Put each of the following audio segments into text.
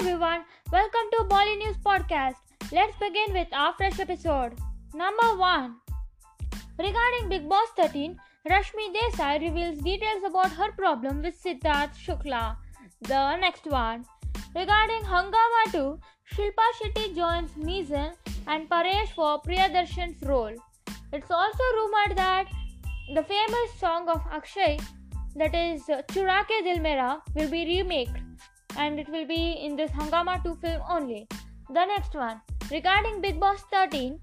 everyone, welcome to Bolly News Podcast. Let's begin with our fresh episode. Number 1 Regarding Bigg Boss 13, Rashmi Desai reveals details about her problem with Siddharth Shukla. The next one Regarding Hungama 2, Shilpa Shetty joins Meezaan and Paresh for Priyadarshan's role. It's also rumored that the famous song of Akshay, that is Chura Ke Dil Mera, will be remade and it will be in this Hungama 2 film only. The next one, regarding Bigg Boss 13,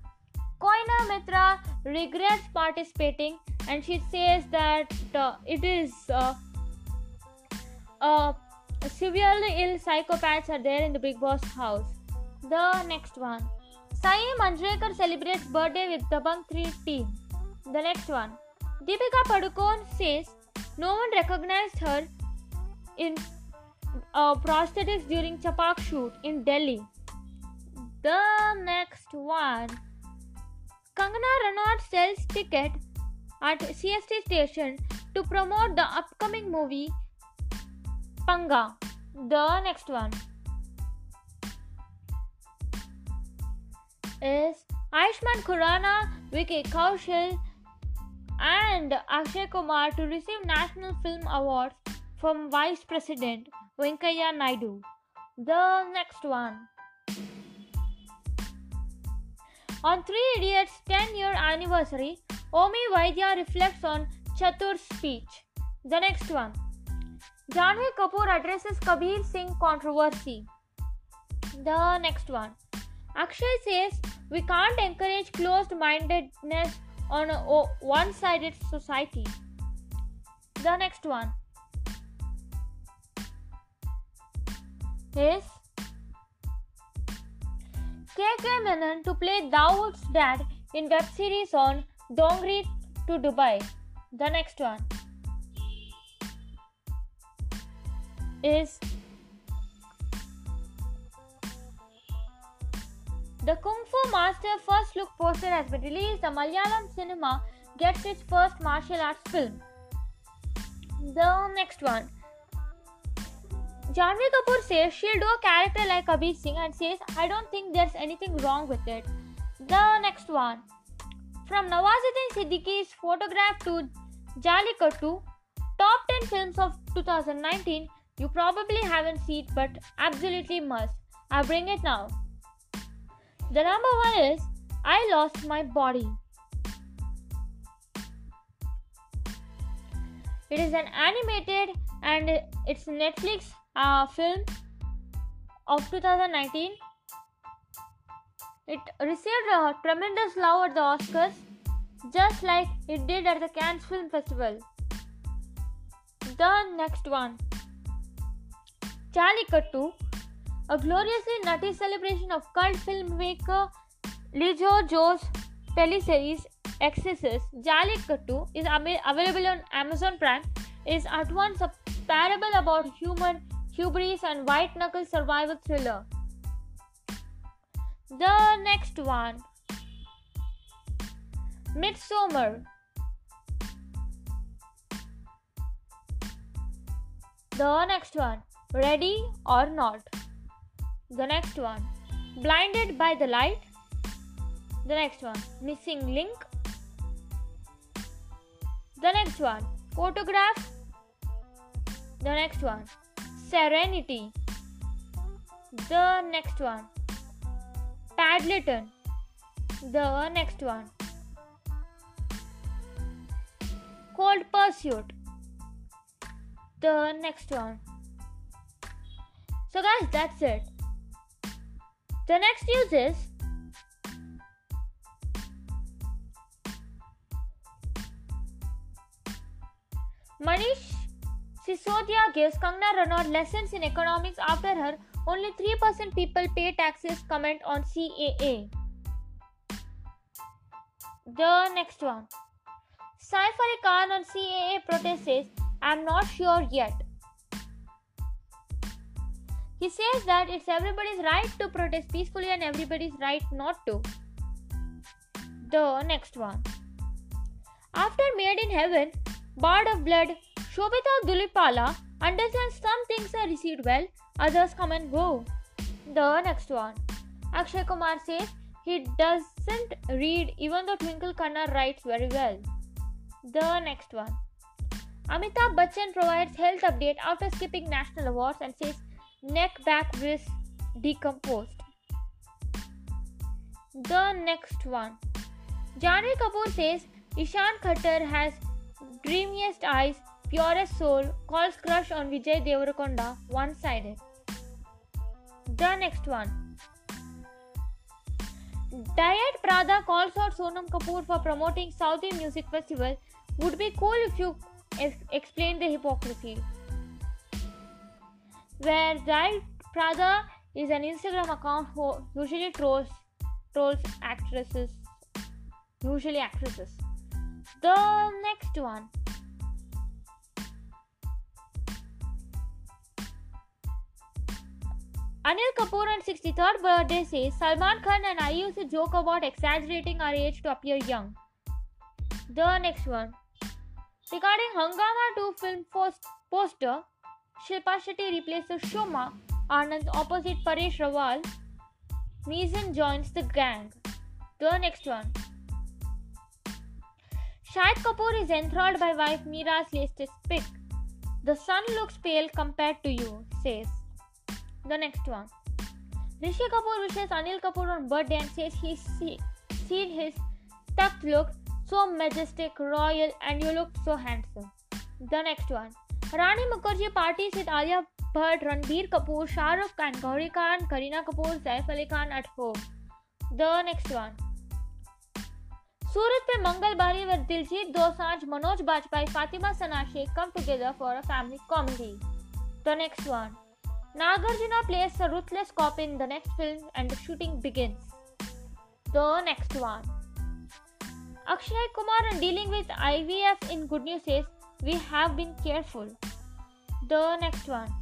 Koina Mitra regrets participating and she says that uh, it is uh, uh, severely ill psychopaths are there in the Bigg Boss house. The next one, Sai Manjrekar celebrates birthday with Dabangg 3 team. The next one, Deepika Padukone says no one recognized her in uh, prosthetics during Chhapaak shoot in Delhi. The next one, Kangana Ranaut sells ticket at CST station to promote the upcoming movie Panga. The next one is Ayushmann Khurrana, Vicky Kaushal, and Akshay Kumar to receive National Film Awards from Vice President Venkaiah Naidu. The next one. On Three Idiots' 10 year anniversary, Omi Vaidya reflects on Chatur's speech. The next one. Janhvi Kapoor addresses Kabir Singh controversy. The next one. Akshay says we can't encourage closed mindedness on a one sided society. The next one is KK Menon to play Dawood's dad in web series on Dongri to Dubai. The next one is The Kung Fu Master first look poster has been released. The Malayalam cinema gets its first martial arts film. The next one. Janhvi Kapoor says she'll do a character like Kabir Singh and says, I don't think there's anything wrong with it. The next one. From Nawazuddin Siddiqui's photograph to Jallikattu, top 10 films of 2019, you probably haven't seen but absolutely must. I bring it now. The number one is I Lost My Body. It is an animated and it's Netflix uh, film of 2019. It received a tremendous love at the Oscars, just like it did at the Cannes Film Festival. The next one, Charlie Jallikattu a gloriously nutty celebration of cult filmmaker Lijo Jose teleseries Exorcist Jallikattu is available on Amazon Prime. Is at once a parable about human hubris and white knuckle survival thriller. The next one Midsummer. The next one Ready or Not. The next one, blinded by the light. The next one, missing link. The next one, photograph. The next one, serenity. The next one, Paddleton. The next one, cold pursuit. The next one. So, guys, that's it. The next news is Manish Sisodia gives Kangna Ranaut lessons in economics after her only 3% people pay taxes comment on CAA. The next one. Saif Ali Khan on CAA protest says, I'm not sure yet. He says that it's everybody's right to protest peacefully and everybody's right not to. The next one. After Made in Heaven, Bard of Blood, Sobhita Dhulipala understands some things are received well, others come and go. The next one. Akshay Kumar says he doesn't read even though Twinkle Khanna writes very well. The next one. Amitabh Bachchan provides health update after skipping national awards and says neck back wrist decomposed. The next one. Janhvi Kapoor says Ishaan Khatter has dreamiest eyes, purest soul, calls crush on Vijay Deverakonda one-sided. The next one. Diet Prada calls out Sonam Kapoor for promoting Saudi Music Festival. Would be cool if you explain the hypocrisy. Where Diet Prada is an Instagram account who usually trolls trolls actresses, usually actresses. The next one. Anil Kapoor on 63rd birthday says Salman Khan and I used to joke about exaggerating our age to appear young. The next one. Regarding Hungama 2 film post- poster, Shilpa Shetty replaces Shoma Anand opposite Paresh Rawal. Meezaan joins the gang. The next one. Shahid Kapoor is enthralled by wife Mira's latest pic. The sun looks pale compared to you, says. The next one. Rishi Kapoor wishes Anil Kapoor on birthday and says he's see, seen his tucked look so majestic, royal, and you look so handsome. The next one. Rani Mukherjee parties with Alia Bhatt, Ranbir Kapoor, Shah Rukh Khan, Gauri Khan, Kareena Kapoor, Saif Ali Khan at home. The next one. सूरज पे मंगल बारी with Diljit, Dosanjh Manoj Bajpayee, Fatima Sana, Shaikh come together for a family comedy the next one Nagarjuna plays a ruthless cop in the next film and the shooting begins the next one Akshay Kumar dealing with IVF in good news says we have been careful the next one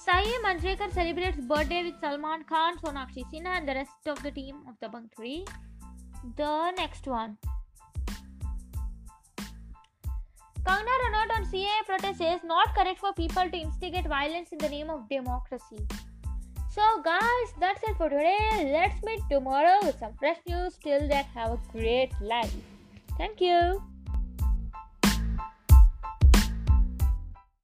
Sai Manjrekar celebrates birthday with Salman Khan Sonakshi Sinha and the rest of the team of Dabangg three The next one. Kangna Ranaut on CAA protest says not correct for people to instigate violence in the name of democracy. So, guys, that's it for today. Let's meet tomorrow with some fresh news. Till then, have a great life. Thank you.